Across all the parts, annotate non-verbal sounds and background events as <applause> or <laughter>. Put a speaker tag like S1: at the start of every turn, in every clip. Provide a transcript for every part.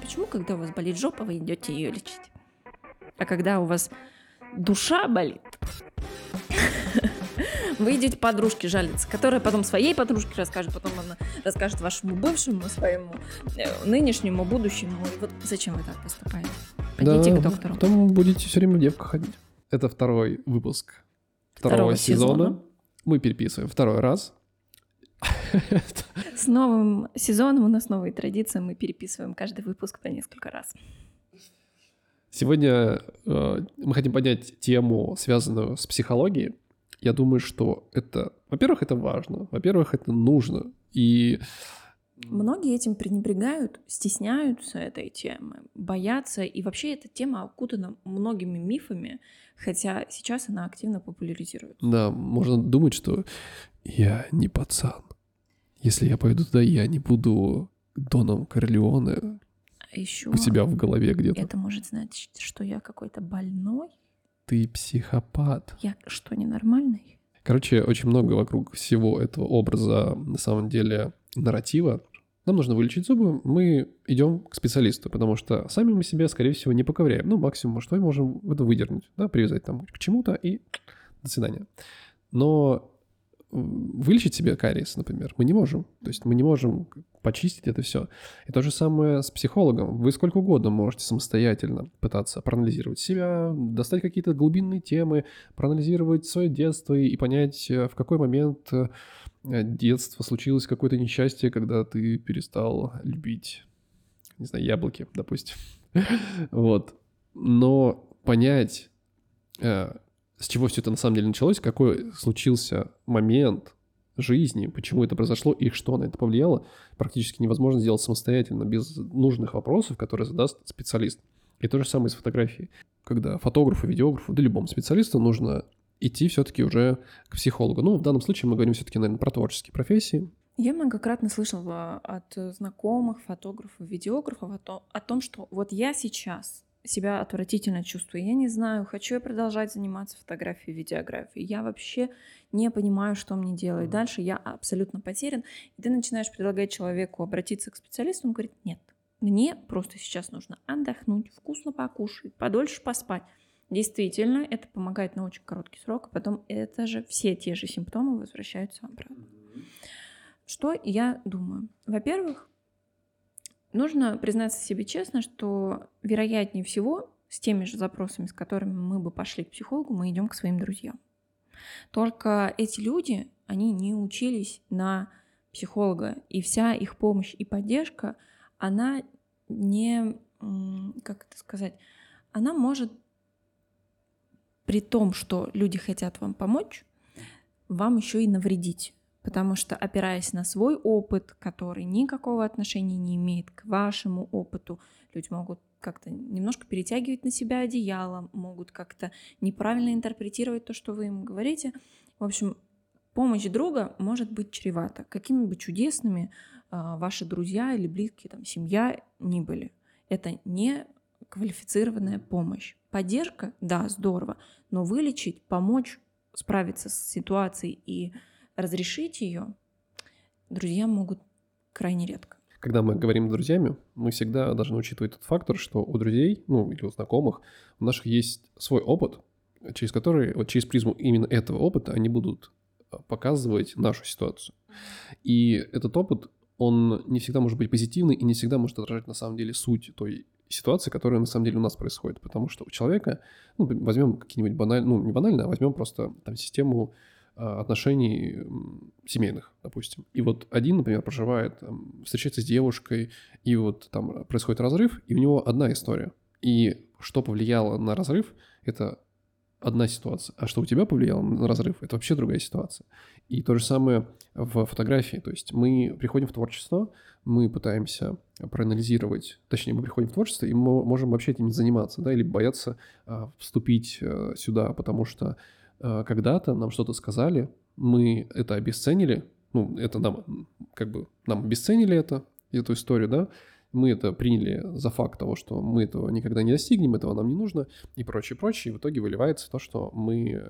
S1: Почему, когда у вас болит жопа, вы идете ее лечить? А когда у вас душа болит, <laughs> вы идете подружке жалиться, которая потом своей подружке расскажет, потом она расскажет вашему бывшему, своему э, нынешнему, будущему. И вот зачем вы так поступаете? Пойдите
S2: да,
S1: к доктору.
S2: Потом будете все время в девках ходить. Это второй выпуск второго,
S1: Второго
S2: сезона.
S1: сезона.
S2: Мы переписываем второй раз. <laughs>
S1: С новым сезоном у нас новые традиции, мы переписываем каждый выпуск по несколько раз.
S2: Сегодня э, мы хотим поднять тему, связанную с психологией. Я думаю, что это, во-первых, это важно, во-первых, это нужно. И
S1: Многие этим пренебрегают, стесняются этой темы, боятся, и вообще эта тема окутана многими мифами, хотя сейчас она активно популяризируется.
S2: да, можно думать, что я не пацан. Если я пойду туда, я не буду Доном Корлеоне
S1: А еще
S2: у себя в голове где-то.
S1: это может значить, что я какой-то больной,
S2: Ты психопат.
S1: я что, ненормальный?
S2: Короче, очень много вокруг всего этого образа, на самом деле, нарратива. Нам нужно вылечить зубы, мы идем к специалисту, потому что сами мы себя, скорее всего, не поковыряем. Ну, максимум, что мы можем это выдернуть, да, привязать там к чему-то и до свидания. Но вылечить себе кариес, например, мы не можем. То есть мы не можем почистить это все. И то же самое с психологом. Вы сколько угодно можете самостоятельно пытаться проанализировать себя, достать какие-то глубинные темы, проанализировать свое детство и, понять, э, в какой момент э, детства случилось какое-то несчастье, когда ты перестал любить, не знаю, яблоки, допустим. <laughs> Вот. Но понять, э, с чего все это на самом деле началось, какой случился момент жизни, почему это произошло и что на это повлияло, практически невозможно сделать самостоятельно, без нужных вопросов, которые задаст специалист. И то же самое с фотографией. Когда фотографу, видеографу, да любому специалисту нужно идти все-таки уже к психологу. Ну, в данном случае мы говорим все-таки, наверное, про творческие профессии.
S1: Я многократно слышала от знакомых фотографов, видеографов о, то- о том, что вот я сейчас себя отвратительно чувствую. Я не знаю, хочу я продолжать заниматься фотографией, видеографией. Я вообще не понимаю, что мне делать. Дальше я абсолютно потерян. И ты начинаешь предлагать человеку обратиться к специалисту, он говорит, нет, мне просто сейчас нужно отдохнуть, вкусно покушать, подольше поспать. Действительно, это помогает на очень короткий срок, а потом это же все те же симптомы возвращаются обратно. Что я думаю? Во-первых, нужно признаться себе честно, что вероятнее всего с теми же запросами, с которыми мы бы пошли к психологу, мы идем к своим друзьям. Только эти люди, они не учились на психолога, и вся их помощь и поддержка, она не, как это сказать, она может при том, что люди хотят вам помочь, вам еще и навредить. Потому что, опираясь на свой опыт, который никакого отношения не имеет к вашему опыту, люди могут как-то немножко перетягивать на себя одеяло, могут как-то неправильно интерпретировать то, что вы им говорите. В общем, помощь друга может быть чревата. Какими бы чудесными а, ваши друзья или близкие, там, семья ни были. Это не квалифицированная помощь. Поддержка, да, здорово, но вылечить, помочь справиться с ситуацией и разрешить ее друзья могут крайне редко.
S2: Когда мы говорим с друзьями, мы всегда должны учитывать тот фактор, что у друзей, ну или у знакомых, у наших есть свой опыт, через который, вот через призму именно этого опыта они будут а, показывать нашу ситуацию. И этот опыт, он не всегда может быть позитивный и не всегда может отражать на самом деле суть той ситуации, которая на самом деле у нас происходит. Потому что у человека, ну, возьмем какие-нибудь банальные, ну, не банально, а возьмем просто там систему отношений м, семейных, допустим. И вот один, например, проживает, встречается с девушкой, и вот там происходит разрыв, и у него одна история. И что повлияло на разрыв, это одна ситуация. А что у тебя повлияло на разрыв, это вообще другая ситуация. И то же самое в фотографии. То есть мы приходим в творчество, мы пытаемся проанализировать, точнее, мы приходим в творчество, и мы можем вообще этим не заниматься, да, или бояться а, вступить а, сюда, потому что а, когда-то нам что-то сказали, мы это обесценили, ну, это нам, как бы, нам обесценили это, эту историю, да, мы это приняли за факт того, что мы этого никогда не достигнем, этого нам не нужно, и прочее, прочее, и в итоге выливается то, что мы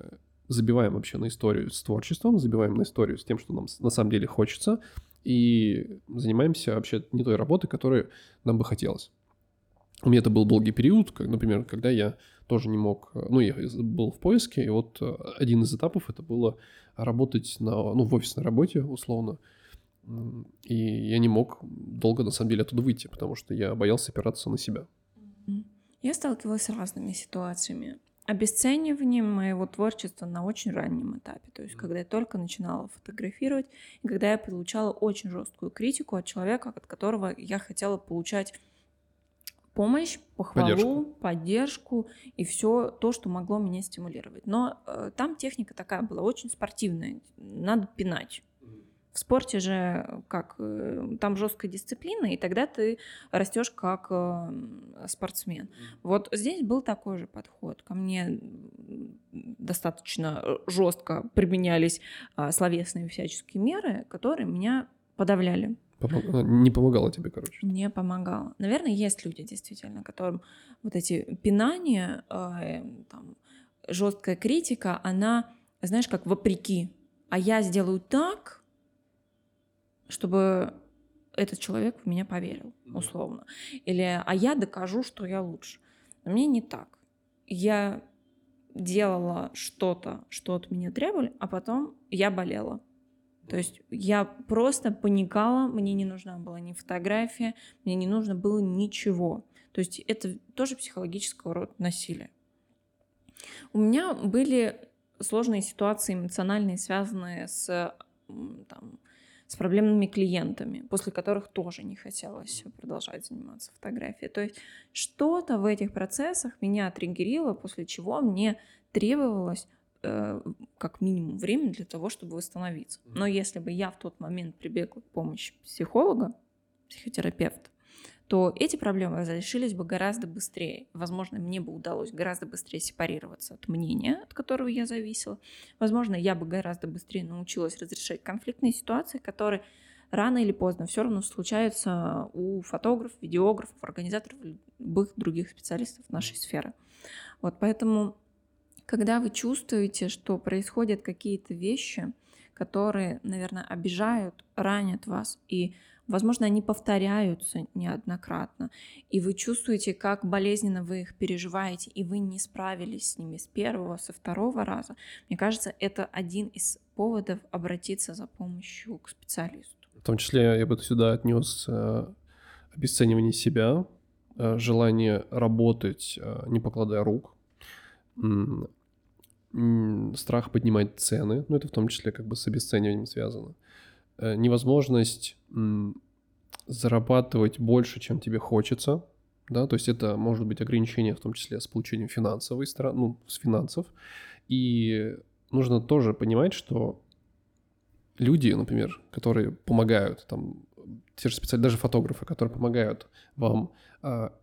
S2: забиваем вообще на историю с творчеством, забиваем на историю с тем, что нам на самом деле хочется, и занимаемся вообще не той работой, которой нам бы хотелось. у меня это был долгий период, как, например, когда я тоже не мог, ну, я был в поиске, и вот э, один из этапов это было работать на, ну, в офисной работе, условно, и я не мог долго, на самом деле, оттуда выйти, потому что я боялся опираться на себя.
S1: Я сталкивалась с разными ситуациями. Обесценивание моего творчества на очень раннем этапе, то есть когда я только начинала фотографировать, и когда я получала очень жесткую критику от человека, от которого я хотела получать помощь, похвалу, поддержку, поддержку и все то, что могло меня стимулировать. Но э, там техника такая была очень спортивная, надо пинать. В спорте же как э, там жесткая дисциплина, и тогда ты растешь как э, спортсмен. Вот здесь был такой же подход. Ко мне достаточно э, жестко применялись а, словесные всяческие меры, которые меня подавляли.
S2: Помог... Не помогало тебе, короче.
S1: Не помогало. Наверное, есть люди действительно, которым вот эти пинания, э, там, жесткая критика, она, знаешь, как вопреки. А я сделаю так, чтобы этот человек в меня поверил, условно. Или «а я докажу, что я лучше». Но мне не так. Я делала что-то, что от меня требовали, а потом я болела. То есть я просто паникала, мне не нужна была ни фотография, мне не нужно было ничего. То есть это тоже психологического рода насилие. У меня были сложные ситуации эмоциональные, связанные с там, с проблемными клиентами, после которых тоже не хотелось продолжать заниматься фотографией. То есть что-то в этих процессах меня триггерило, после чего мне требовалось э, как минимум время для того, чтобы восстановиться. Но если бы я в тот момент прибегла к помощи психолога, психотерапевта, то эти проблемы разрешились бы гораздо быстрее. Возможно, мне бы удалось гораздо быстрее сепарироваться от мнения, от которого я зависела. Возможно, я бы гораздо быстрее научилась разрешать конфликтные ситуации, которые рано или поздно все равно случаются у фотографов, видеографов, организаторов, любых других специалистов нашей сферы. Вот поэтому, когда вы чувствуете, что происходят какие-то вещи, которые, наверное, обижают, ранят вас, и Возможно, они повторяются неоднократно, и вы чувствуете, как болезненно вы их переживаете, и вы не справились с ними с первого, со второго раза. Мне кажется, это один из поводов обратиться за помощью к специалисту.
S2: В том числе я бы сюда отнес э, обесценивание себя, э, желание работать, э, не покладая рук, страх поднимать цены, ну это в том числе как бы с обесцениванием связано. Э, невозможность зарабатывать больше, чем тебе хочется, да, то есть это может быть ограничение в том числе с получением финансовой стороны, ну, с финансов, и нужно тоже понимать, что люди, например, которые помогают, там, те же специалисты, даже фотографы, которые помогают вам а,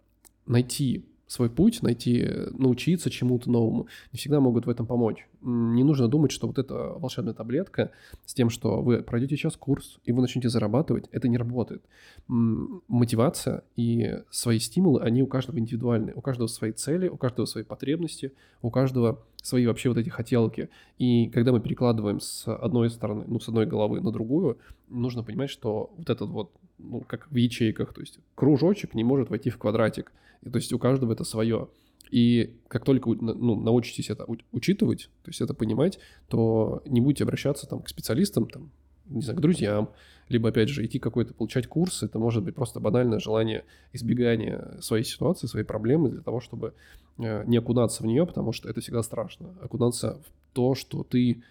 S2: найти свой путь, найти, научиться чему-то новому, не всегда могут в этом помочь. Не нужно думать, что вот эта волшебная таблетка с тем, что вы пройдете сейчас курс и вы начнете зарабатывать, это не работает. Мотивация и свои стимулы, они у каждого индивидуальны. У каждого свои цели, у каждого свои потребности, у каждого свои вообще вот эти хотелки. И когда мы перекладываем с одной стороны, ну, с одной головы на другую, нужно понимать, что вот этот вот, ну, как в ячейках, то есть кружочек не может войти в квадратик. И, то есть у каждого это свое. И как только ну, научитесь это учитывать, то есть это понимать, то не будете обращаться там, к специалистам, там, не знаю, к друзьям, либо, опять же, идти какой-то, получать курс, это может быть просто банальное желание избегания своей ситуации, своей проблемы для того, чтобы э, не окунаться в нее, потому что это всегда страшно. Окунаться в то, что ты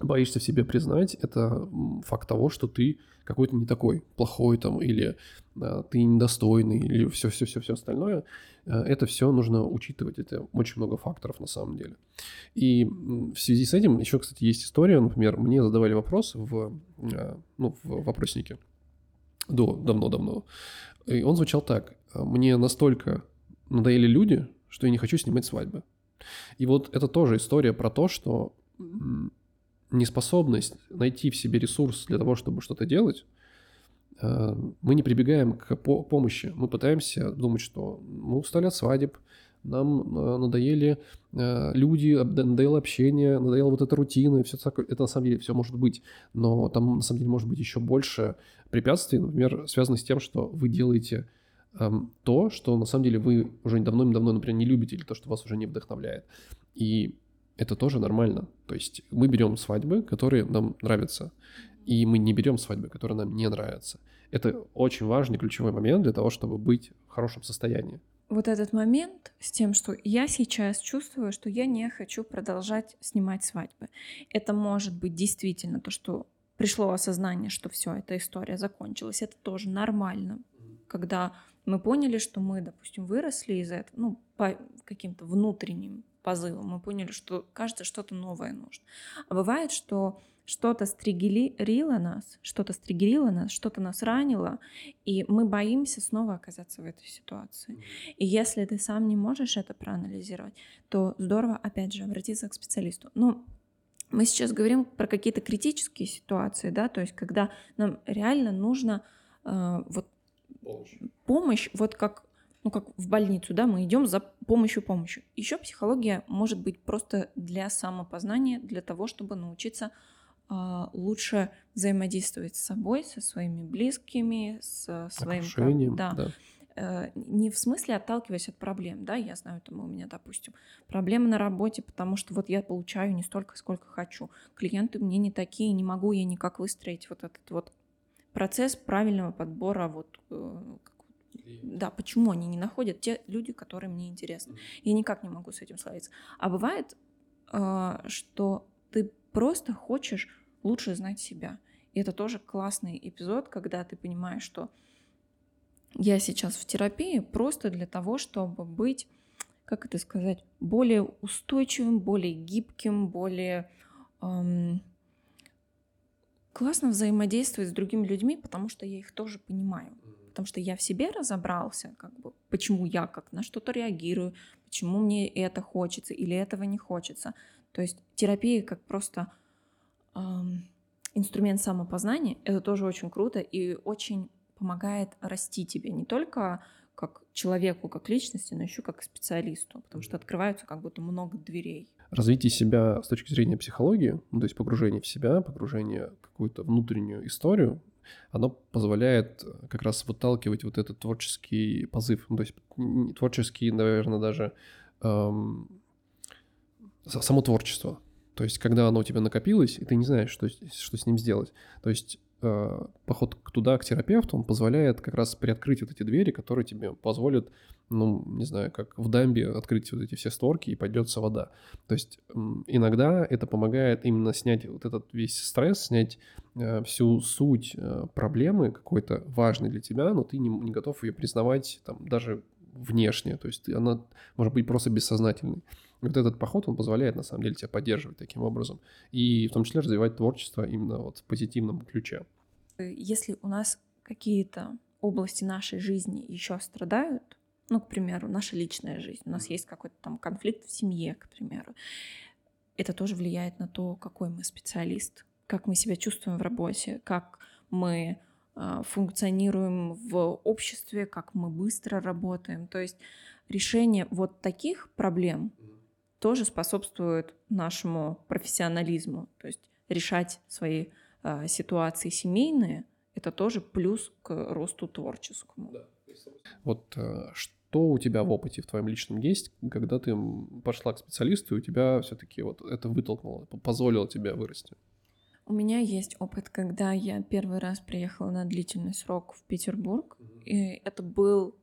S2: боишься в себе признать, это факт того, что ты какой-то не такой, плохой там, или да, ты недостойный, или все-все-все-все остальное, э, это все нужно учитывать, это очень много факторов на самом деле. И в связи с этим еще, кстати, есть история, например, мне задавали вопрос в, э, ну, в вопроснике до, давно-давно, и он звучал так, мне настолько надоели люди, что я не хочу снимать свадьбы. И вот это тоже история про то, что неспособность найти в себе ресурс для того, чтобы что-то делать, э, мы не прибегаем к помощи. Мы пытаемся думать, что мы устали от свадеб, нам э, надоели э, люди, надоело общение, надоела вот эта рутина и все такое. Это на самом деле все может быть. Но там на самом деле может быть еще больше препятствий, например, связанных с тем, что вы делаете эм, то, что на самом деле вы уже давно-давно, например, не любите, или то, что вас уже не вдохновляет. И это тоже нормально. То есть мы берем свадьбы, которые нам нравятся, и мы не берем свадьбы, которые нам не нравятся. Это очень важный ключевой момент для того, чтобы быть в хорошем состоянии.
S1: Вот этот момент с тем, что я сейчас чувствую, что я не хочу продолжать снимать свадьбы. Это может быть действительно то, что пришло осознание, что все, эта история закончилась. Это тоже нормально, когда мы поняли, что мы, допустим, выросли из этого, ну, по каким-то внутренним позывам, мы поняли, что кажется, что-то новое нужно. А бывает, что что-то стригерило нас, что-то стригерило нас, что-то нас ранило, и мы боимся снова оказаться в этой ситуации. И если ты сам не можешь это проанализировать, то здорово, опять же, обратиться к специалисту. Ну, мы сейчас говорим про какие-то критические ситуации, да, то есть когда нам реально нужно э, вот помощь. помощь, вот как ну как в больницу, да, мы идем за помощью помощью. Еще психология может быть просто для самопознания, для того, чтобы научиться а, лучше взаимодействовать с собой, со своими близкими, со своим...
S2: Окружением, да. да.
S1: Э, не в смысле отталкиваясь от проблем, да, я знаю, там у меня, допустим, проблемы на работе, потому что вот я получаю не столько, сколько хочу. Клиенты мне не такие, не могу я никак выстроить вот этот вот процесс правильного подбора вот э, да, почему они не находят те люди, которые мне интересны. Я никак не могу с этим справиться. А бывает, а, что ты просто хочешь лучше знать себя. И это тоже классный эпизод, когда ты понимаешь, что я сейчас в терапии просто для того, чтобы быть, как это сказать, более устойчивым, более гибким, более эм, классно взаимодействовать с другими людьми, потому что я их тоже понимаю. Потому что я в себе разобрался, как бы, почему я как на что-то реагирую, почему мне это хочется или этого не хочется. То есть терапия как просто эм, инструмент самопознания, это тоже очень круто и очень помогает расти тебе не только как человеку, как личности, но еще как специалисту, потому что открываются как будто много дверей.
S2: Развитие себя с точки зрения психологии, ну, то есть погружение в себя, погружение в какую-то внутреннюю историю, оно позволяет как раз выталкивать вот этот творческий позыв, ну, то есть творческий, наверное, даже эм, само творчество. То есть, когда оно у тебя накопилось, и ты не знаешь, что, что с ним сделать. То есть, э, поход туда, к терапевту, он позволяет как раз приоткрыть вот эти двери, которые тебе позволят, ну, не знаю, как в дамбе открыть вот эти все створки, и пойдется вода. То есть, э, иногда это помогает именно снять вот этот весь стресс, снять э, всю суть э, проблемы какой-то важной для тебя, но ты не, не готов ее признавать там даже внешне. То есть, она может быть просто бессознательной вот этот поход, он позволяет, на самом деле, тебя поддерживать таким образом. И в том числе развивать творчество именно вот в позитивном ключе.
S1: Если у нас какие-то области нашей жизни еще страдают, ну, к примеру, наша личная жизнь, у нас есть какой-то там конфликт в семье, к примеру, это тоже влияет на то, какой мы специалист, как мы себя чувствуем в работе, как мы э, функционируем в обществе, как мы быстро работаем. То есть решение вот таких проблем тоже способствует нашему профессионализму. То есть решать свои э, ситуации семейные — это тоже плюс к росту творческому.
S2: Вот э, что у тебя в опыте в твоем личном есть, когда ты пошла к специалисту, и у тебя все-таки вот это вытолкнуло, позволило тебе вырасти?
S1: У меня есть опыт, когда я первый раз приехала на длительный срок в Петербург, mm-hmm. и это был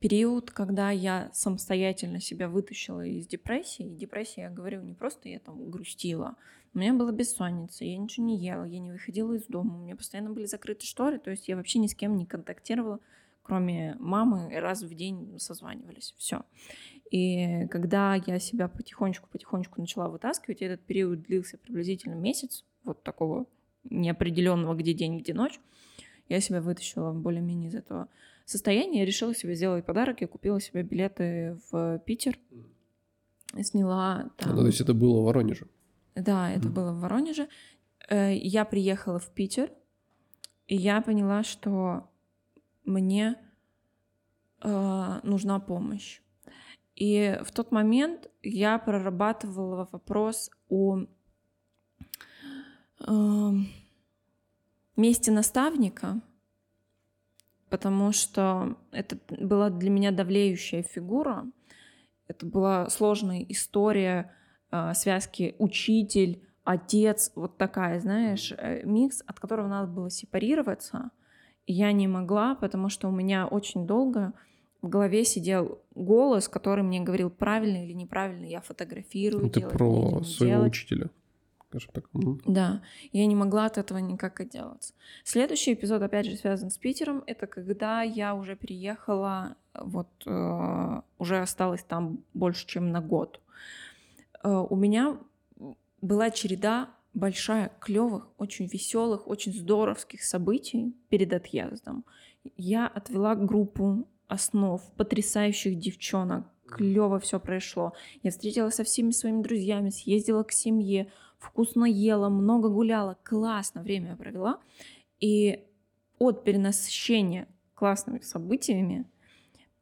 S1: период, когда я самостоятельно себя вытащила из депрессии. И депрессия, я говорю, не просто я там грустила. У меня была бессонница, я ничего не ела, я не выходила из дома, у меня постоянно были закрыты шторы, то есть я вообще ни с кем не контактировала, кроме мамы, раз в день созванивались, все. И когда я себя потихонечку-потихонечку начала вытаскивать, этот период длился приблизительно месяц, вот такого неопределенного, где день, где ночь, я себя вытащила более-менее из этого состояние, я решила себе сделать подарок, я купила себе билеты в Питер, сняла там...
S2: Ну, то есть это было в Воронеже?
S1: Да, это mm. было в Воронеже. Э, я приехала в Питер, и я поняла, что мне э, нужна помощь. И в тот момент я прорабатывала вопрос о э, месте наставника потому что это была для меня давлеющая фигура. Это была сложная история э, связки учитель, отец, вот такая, знаешь, э, микс, от которого надо было сепарироваться. И я не могла, потому что у меня очень долго в голове сидел голос, который мне говорил, правильно или неправильно я фотографирую.
S2: Это
S1: делать
S2: про
S1: не
S2: своего
S1: делать.
S2: учителя. Скажем так. Мгм.
S1: Да, я не могла от этого никак отделаться. Следующий эпизод, опять же, связан с Питером. Это когда я уже переехала, вот э, уже осталось там больше, чем на год. Э, у меня была череда большая, клевых, очень веселых, очень здоровских событий перед отъездом. Я отвела группу основ, потрясающих девчонок, клево все прошло. Я встретилась со всеми своими друзьями, съездила к семье, вкусно ела, много гуляла, классно время провела. И от перенасыщения классными событиями,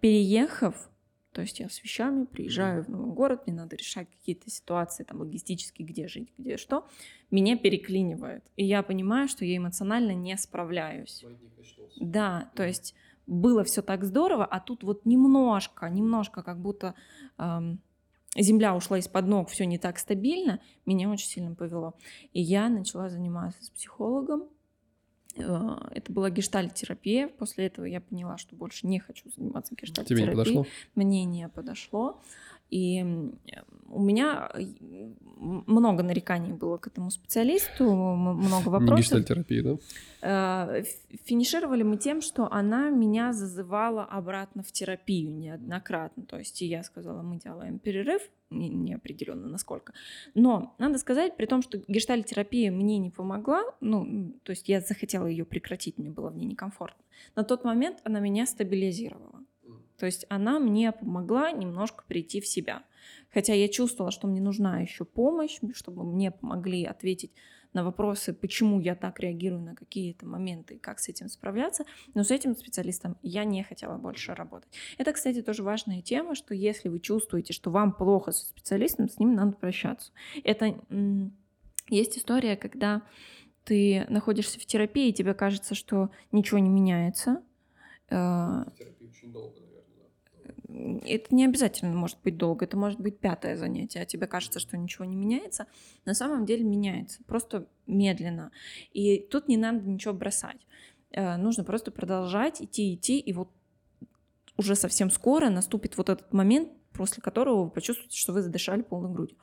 S1: переехав, то есть я с вещами приезжаю в новый город, мне надо решать какие-то ситуации там логистические, где жить, где что, меня переклинивает. И я понимаю, что я эмоционально не справляюсь. Да, то есть было все так здорово, а тут вот немножко, немножко как будто эм, земля ушла из-под ног, все не так стабильно, меня очень сильно повело. И я начала заниматься с психологом. Э, Это была гештальт-терапия. После этого я поняла, что больше не хочу заниматься
S2: Тебе не подошло?
S1: Мне не подошло. И м, у меня э, много нареканий было к этому специалисту, много вопросов.
S2: гештальтерапия, да?
S1: Э, Финишировали мы тем, что она меня зазывала обратно в терапию неоднократно. То есть я сказала, мы делаем перерыв, не, не определенно насколько. Но надо сказать, при том, что гештальтерапия мне не помогла, ну, то есть я захотела ее прекратить, мне было в ней некомфортно. На тот момент она меня стабилизировала. То есть она мне помогла немножко прийти в себя. Хотя я чувствовала, что мне нужна еще помощь, чтобы мне помогли ответить на вопросы, почему я так реагирую на какие-то моменты как с этим справляться. Но с этим специалистом я не хотела больше работать. Это, кстати, тоже важная тема, что если вы чувствуете, что вам плохо со специалистом, с ним надо прощаться. Это есть история, когда ты находишься в терапии, и тебе кажется, что ничего не меняется. Э,
S2: Терапия очень долго,
S1: это не обязательно может быть долго, это может быть пятое занятие, а тебе кажется, что ничего не меняется. На самом деле меняется, просто медленно. И тут не надо ничего бросать. Э, Нужно просто продолжать идти, идти, и вот уже совсем скоро наступит вот этот момент, после которого вы почувствуете, что вы задышали полной грудью.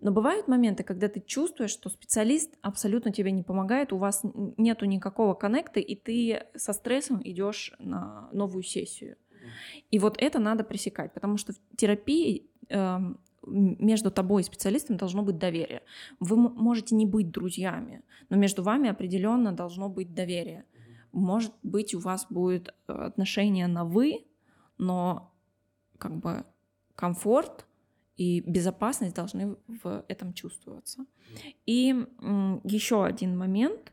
S1: Но бывают моменты, когда ты чувствуешь, что специалист абсолютно тебе не помогает, у вас нету никакого коннекта, и ты со стрессом идешь на новую сессию. И вот это надо пресекать, потому что в терапии м, между тобой и специалистом должно быть доверие. Вы можете не быть друзьями, но между вами определенно должно быть доверие. Может быть, у вас будет э, отношение на вы, но как бы комфорт и безопасность должны в этом чувствоваться. И еще один момент,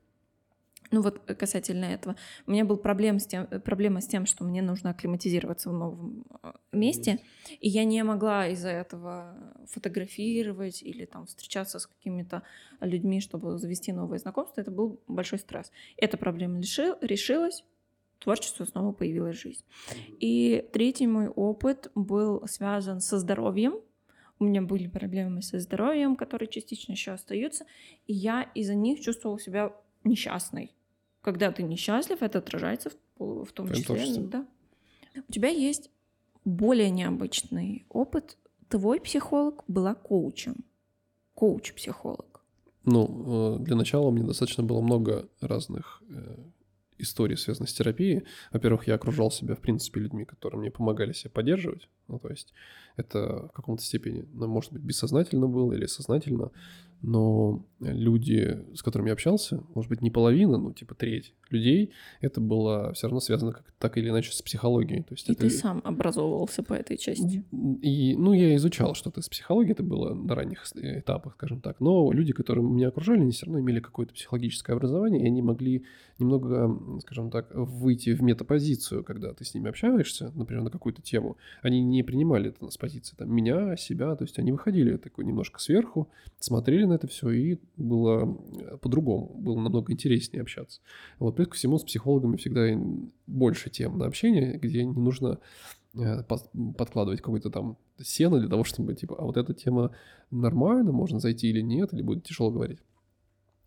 S1: ну вот касательно этого, у меня был проблем с тем, проблема с тем, что мне нужно акклиматизироваться в новом э, месте, и я не могла из-за этого фотографировать или там встречаться с какими-то людьми, чтобы завести новые знакомства. Это был большой стресс. Эта проблема реши- решилась, творчество снова появилась жизнь. И третий мой опыт был связан со здоровьем. У меня были проблемы со здоровьем, которые частично еще остаются, и я из-за них чувствовала себя несчастной. Когда ты несчастлив, это отражается в, в том числе.
S2: творчестве.
S1: Да. У тебя есть более необычный опыт. Твой психолог была коучем. Коуч-психолог.
S2: Ну, э, для начала мне достаточно было много разных э, историй, связанных с терапией. Во-первых, я окружал себя, в принципе, людьми, которые мне помогали себя поддерживать. Ну, то есть это в каком-то степени, ну, может быть, бессознательно было или сознательно, но люди, с которыми я общался, может быть, не половина, но типа треть людей, это было все равно связано как, так или иначе с психологией. То есть
S1: И
S2: это...
S1: ты сам образовывался по этой части.
S2: И, ну, я изучал что-то с психологией, это было на ранних э, этапах, скажем так. Но люди, которые меня окружали, они все равно имели какое-то психологическое образование, и они могли немного, скажем так, выйти в метапозицию, когда ты с ними общаешься, например, на какую-то тему. Они не принимали это с позиции там, меня, себя, то есть они выходили такой немножко сверху, смотрели на это все, и было э, по-другому, было намного интереснее общаться. Вот, плюс ко всему, с психологами всегда больше тем на общение, где не нужно э, подкладывать какой-то там сено для того, <laughs> чтобы, типа, а вот эта тема нормально, можно зайти или нет, или будет тяжело говорить.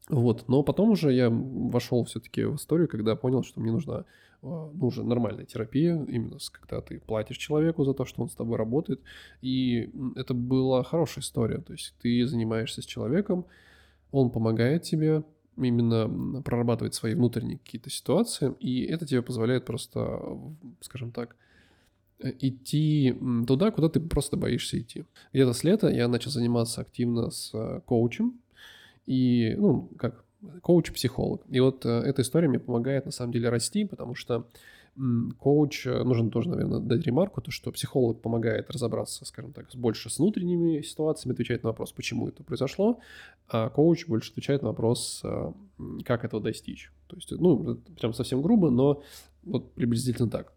S2: Вот, но потом уже я вошел все-таки в историю, когда понял, что мне нужна, а, нужна нормальная терапия, именно когда ты платишь человеку за то, что он с тобой работает. И это была хорошая история, то есть ты занимаешься с человеком, он помогает тебе именно прорабатывать свои внутренние какие-то ситуации, и это тебе позволяет просто, скажем так, э, идти туда, куда ты просто боишься идти. Где-то с лета я начал заниматься активно с э, коучем, и, ну, как коуч-психолог. И вот э, эта история мне помогает на самом деле расти, потому что коуч, э, нужно тоже, наверное, дать ремарку, то, что психолог помогает разобраться, скажем так, больше с внутренними ситуациями, отвечает на вопрос, почему это произошло, а коуч больше отвечает на вопрос, э, как этого достичь. То есть, ну, прям совсем грубо, но вот приблизительно так.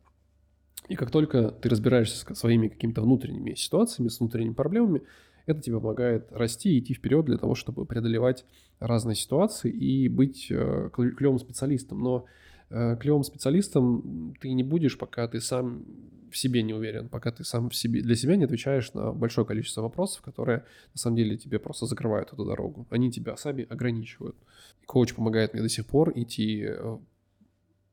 S2: И как только ты разбираешься с своими какими-то внутренними ситуациями, с внутренними проблемами, это тебе помогает расти и идти вперед для того, чтобы преодолевать разные ситуации и быть э, клевым специалистом. Но э, клевым специалистом ты не будешь, пока ты сам в себе не уверен, пока ты сам в себе, для себя не отвечаешь на большое количество вопросов, которые на самом деле тебе просто закрывают эту дорогу. Они тебя сами ограничивают. И коуч помогает мне до сих пор идти э,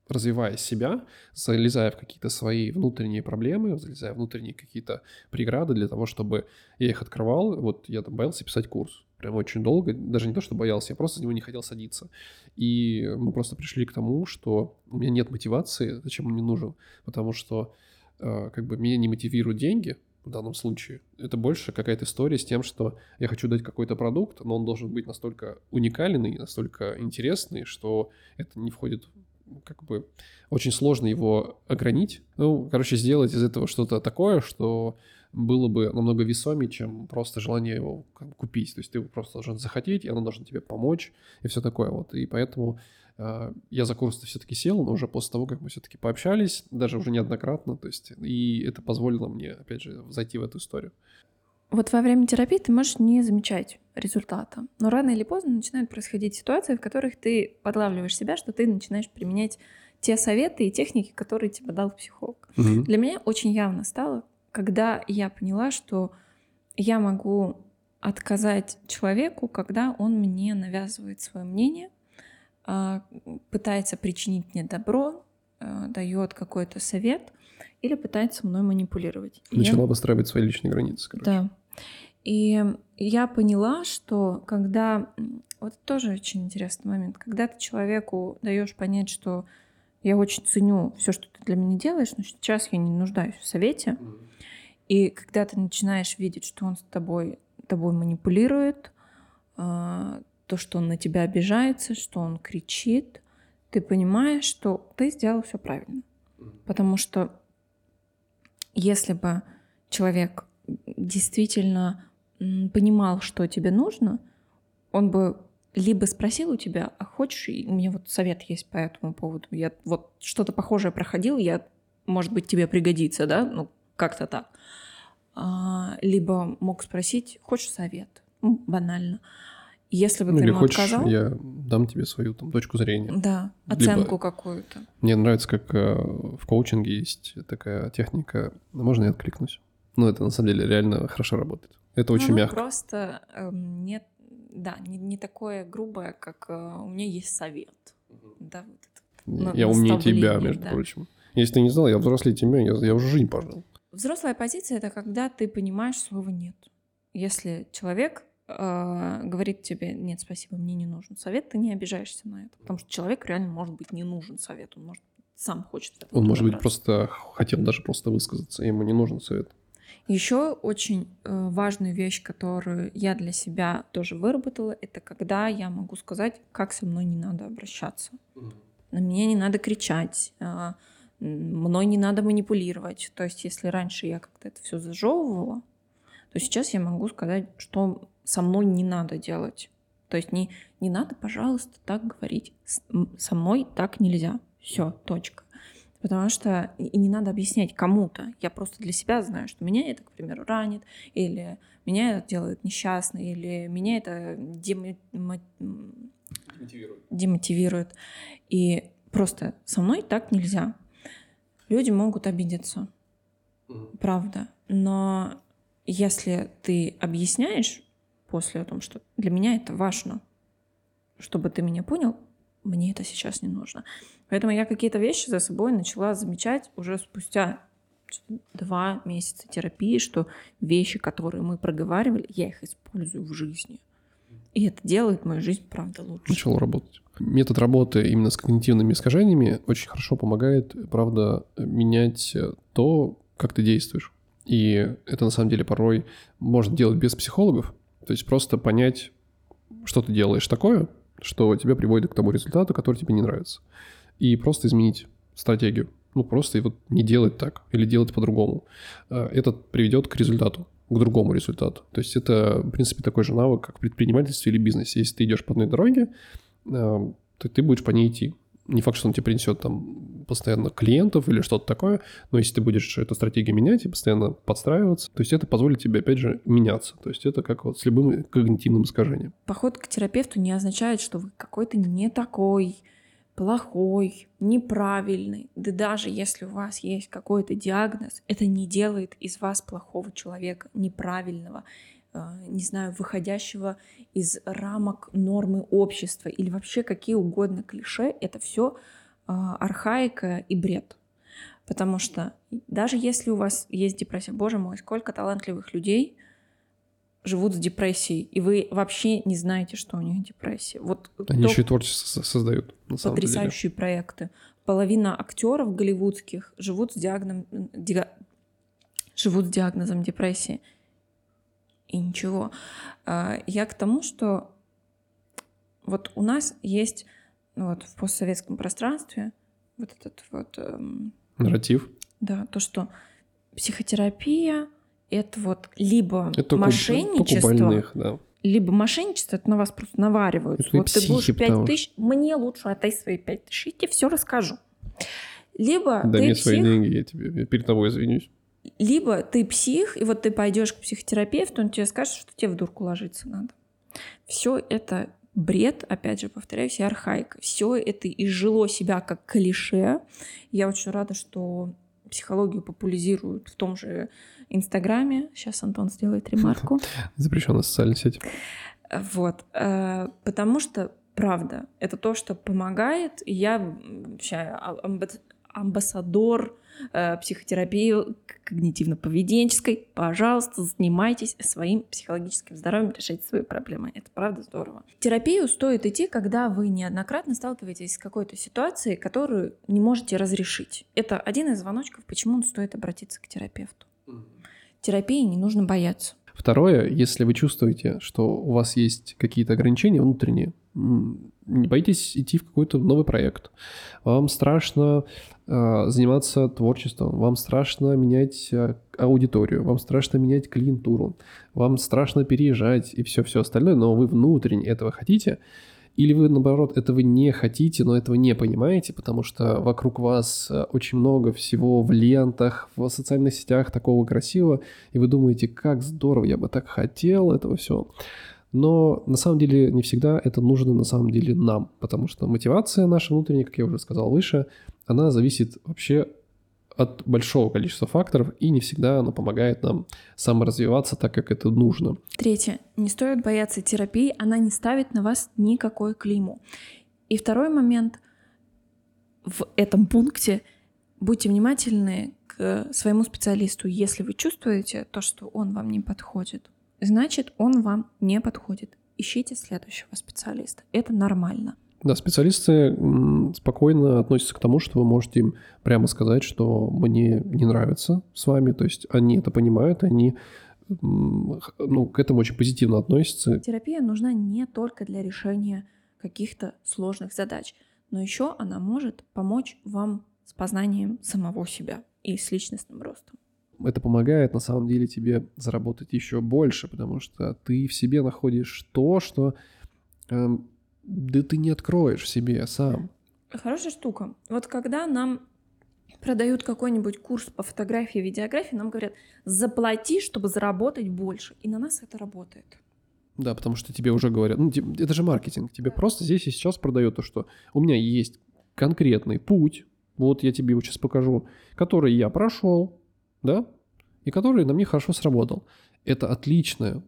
S2: развивая себя, залезая в какие-то свои внутренние проблемы, залезая в внутренние какие-то преграды для того, чтобы я их открывал. Вот я там боялся писать курс. Прям очень долго. Даже не то, что боялся, я просто за него не хотел садиться. И мы просто пришли к тому, что у меня нет мотивации, зачем он мне нужен. Потому что э, как бы меня не мотивируют деньги, в данном случае. Это больше какая-то история с тем, что я хочу дать какой-то продукт, но он должен быть настолько уникальный, настолько интересный, что это не входит как бы очень сложно его огранить. Ну, короче, сделать из этого что-то такое, что было бы намного весомее, чем просто желание его купить. То есть ты просто должен захотеть, и оно должно тебе помочь, и все такое вот. И поэтому э, я за курс все-таки сел, но уже после того, как мы все-таки пообщались, даже уже неоднократно, то есть, и это позволило мне, опять же, зайти в эту историю.
S1: Вот во время терапии ты можешь не замечать результата, но рано или поздно начинают происходить ситуации, в которых ты подлавливаешь себя, что ты начинаешь применять те советы и техники, которые тебе дал психолог. Угу. Для меня очень явно стало, когда я поняла, что я могу отказать человеку, когда он мне навязывает свое мнение, а, пытается причинить мне добро, а, дает какой-то совет или пытается мной манипулировать.
S2: Начала я... выстраивать свои личные границы.
S1: Короче. Да. И я поняла, что когда... Вот тоже очень интересный момент. Когда ты человеку даешь понять, что я очень ценю все, что ты для меня делаешь, но сейчас я не нуждаюсь в совете. И когда ты начинаешь видеть, что он с тобой, тобой манипулирует, а, то, что он на тебя обижается, что он кричит, ты понимаешь, что ты сделал все правильно. Потому что если бы человек действительно понимал, что тебе нужно, он бы либо спросил у тебя, а хочешь, у меня вот совет есть по этому поводу, я вот что-то похожее проходил, я, может быть, тебе пригодится, да, ну, как-то так. А, либо мог спросить, хочешь совет, ну, банально. Если бы ну, ты или ему хочешь, отказал...
S2: я дам тебе свою там точку зрения.
S1: Да, оценку Либо... какую-то.
S2: Мне нравится, как э, в коучинге есть такая техника, можно я откликнусь? Ну, это на самом деле реально хорошо работает. Это очень ну, мягко.
S1: Просто э, нет, да, не, не такое грубое, как э, у меня есть совет. Угу. Да,
S2: вот это, я умнее тебя, между да. прочим. Если ты не знал, я взрослее тебя, я, я уже жизнь пожил.
S1: Взрослая позиция — это когда ты понимаешь слова «нет». Если человек э, говорит тебе, нет, спасибо, мне не нужен совет, ты не обижаешься на это. Потому что человек реально может быть не нужен совет, он может сам хочет.
S2: Он может быть просто хотел даже просто высказаться, ему не нужен совет.
S1: Еще очень э, важную вещь, которую я для себя тоже выработала, это когда я могу сказать, как со мной не надо обращаться. На меня не надо кричать, э, мной не надо манипулировать. То есть, если раньше я как-то это все зажевывала, то сейчас я могу сказать, что со мной не надо делать. То есть не, не надо, пожалуйста, так говорить. Со мной так нельзя. Все, точка. Потому что и не надо объяснять кому-то. Я просто для себя знаю, что меня это, к примеру, ранит, или меня это делает несчастной, или меня это демо... демотивирует. демотивирует. И просто со мной так нельзя. Люди могут обидеться. Mm. Правда. Но если ты объясняешь после о том, что для меня это важно, чтобы ты меня понял, мне это сейчас не нужно. Поэтому я какие-то вещи за собой начала замечать уже спустя два месяца терапии, что вещи, которые мы проговаривали, я их использую в жизни. И это делает мою жизнь, правда, лучше.
S2: Начал работать. Метод работы именно с когнитивными искажениями очень хорошо помогает, правда, менять то, как ты действуешь. И это на самом деле порой можно делать без психологов. То есть просто понять, что ты делаешь такое, что тебя приводит к тому результату, который тебе не нравится. И просто изменить стратегию. Ну, просто вот не делать так или делать по-другому. А, это приведет к результату, к другому результату. То есть это, в принципе, такой же навык, как в предпринимательстве или бизнесе. Если ты идешь по одной дороге, а, то ты будешь по ней идти не факт, что он тебе принесет там постоянно клиентов или что-то такое, но если ты будешь эту стратегию менять и постоянно подстраиваться, то есть это позволит тебе, опять же, меняться. То есть это как вот с любым когнитивным искажением.
S1: Поход к терапевту не означает, что вы какой-то не такой, плохой, неправильный. Да даже если у вас есть какой-то диагноз, это не делает из вас плохого человека, неправильного. Э, не знаю, выходящего из рамок нормы общества или вообще какие угодно клише, это все э, архаика и бред. Потому что даже если у вас есть депрессия, боже мой, сколько талантливых людей живут с депрессией, и вы вообще не знаете, что у них депрессия. Вот
S2: Они еще и творчество создают. На самом
S1: потрясающие
S2: деле.
S1: проекты. Половина актеров голливудских живут с диагнозом, диаг... живут с диагнозом депрессии и ничего. А, я к тому, что вот у нас есть ну, вот в постсоветском пространстве вот этот вот... Эм,
S2: Нарратив.
S1: Да, то, что психотерапия — это вот либо это мошенничество, больных, да. либо мошенничество, это на вас просто наваривают. Это вот психи, ты будешь пять тысяч, мне лучше отдай свои пять тысяч, я тебе все расскажу. Либо
S2: Дай
S1: ты
S2: мне
S1: псих,
S2: свои деньги, я тебе я перед тобой извинюсь
S1: либо ты псих, и вот ты пойдешь к психотерапевту, он тебе скажет, что тебе в дурку ложиться надо. Все это бред, опять же, повторяюсь, и архаика. Все это изжило себя как клише. Я очень рада, что психологию популяризируют в том же Инстаграме. Сейчас Антон сделает ремарку. <laughs>
S2: Запрещенная социальная сеть.
S1: Вот. Э, потому что, правда, это то, что помогает. Я вообще амбассадор э, психотерапии когнитивно-поведенческой, пожалуйста, занимайтесь своим психологическим здоровьем, решайте свои проблемы. Это правда здорово. Терапию стоит идти, когда вы неоднократно сталкиваетесь с какой-то ситуацией, которую не можете разрешить. Это один из звоночков, почему стоит обратиться к терапевту. Терапии не нужно бояться.
S2: Второе, если вы чувствуете, что у вас есть какие-то ограничения внутренние, не боитесь идти в какой-то новый проект. Вам страшно э, заниматься творчеством, вам страшно менять э, аудиторию, вам страшно менять клиентуру, вам страшно переезжать и все-все остальное, но вы внутренне этого хотите, или вы, наоборот, этого не хотите, но этого не понимаете, потому что вокруг вас э, очень много всего в лентах, в социальных сетях такого красивого, и вы думаете, как здорово, я бы так хотел этого всего. Но на самом деле не всегда это нужно на самом деле нам, потому что мотивация наша внутренняя, как я уже сказал выше, она зависит вообще от большого количества факторов, и не всегда оно помогает нам саморазвиваться так, как это нужно.
S1: Третье. Не стоит бояться терапии, она не ставит на вас никакой клейму. И второй момент в этом пункте будьте внимательны к своему специалисту. Если вы чувствуете то, что он вам не подходит, значит, он вам не подходит. Ищите следующего специалиста. Это нормально.
S2: Да, специалисты спокойно относятся к тому, что вы можете им прямо сказать, что мне не нравится с вами. То есть они это понимают, они ну, к этому очень позитивно относятся.
S1: Терапия нужна не только для решения каких-то сложных задач, но еще она может помочь вам с познанием самого себя и с личностным ростом.
S2: Это помогает на самом деле тебе заработать еще больше, потому что ты в себе находишь то, что эм, да ты не откроешь в себе сам.
S1: Хорошая штука. Вот когда нам продают какой-нибудь курс по фотографии, видеографии, нам говорят, заплати, чтобы заработать больше. И на нас это работает.
S2: Да, потому что тебе уже говорят, ну, это же маркетинг. Тебе просто здесь и сейчас продают то, что у меня есть конкретный путь, вот я тебе его сейчас покажу, который я прошел, да, и который на мне хорошо сработал. Это отлично,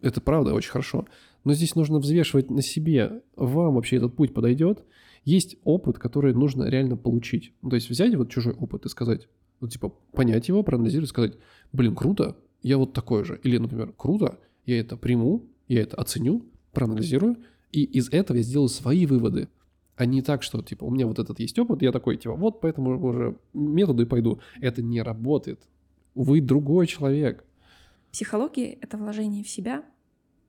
S2: это правда очень хорошо. Но здесь нужно взвешивать на себе, вам вообще этот путь подойдет. Есть опыт, который нужно реально получить. Ну, то есть взять вот чужой опыт и сказать, ну, типа, понять его, проанализировать, сказать, блин, круто, я вот такой же. Или, например, круто, я это приму, я это оценю, проанализирую, и из этого я сделаю свои выводы. А не так, что, типа, у меня вот этот есть опыт, я такой, типа, вот поэтому уже методу и пойду. Это не работает. Вы другой человек.
S1: Психология — это вложение в себя,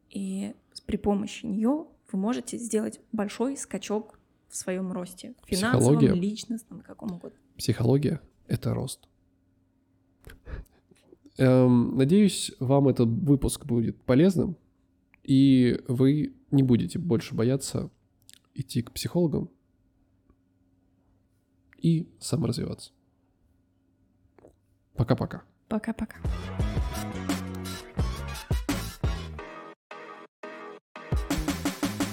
S1: и при помощи нее вы можете сделать большой скачок в своем росте. Финансовом, Психология. личностном, каком угодно.
S2: Психология — это рост. Эм, надеюсь, вам этот выпуск будет полезным, и вы не будете больше бояться идти к психологам и саморазвиваться. Пока-пока.
S1: Пока-пока.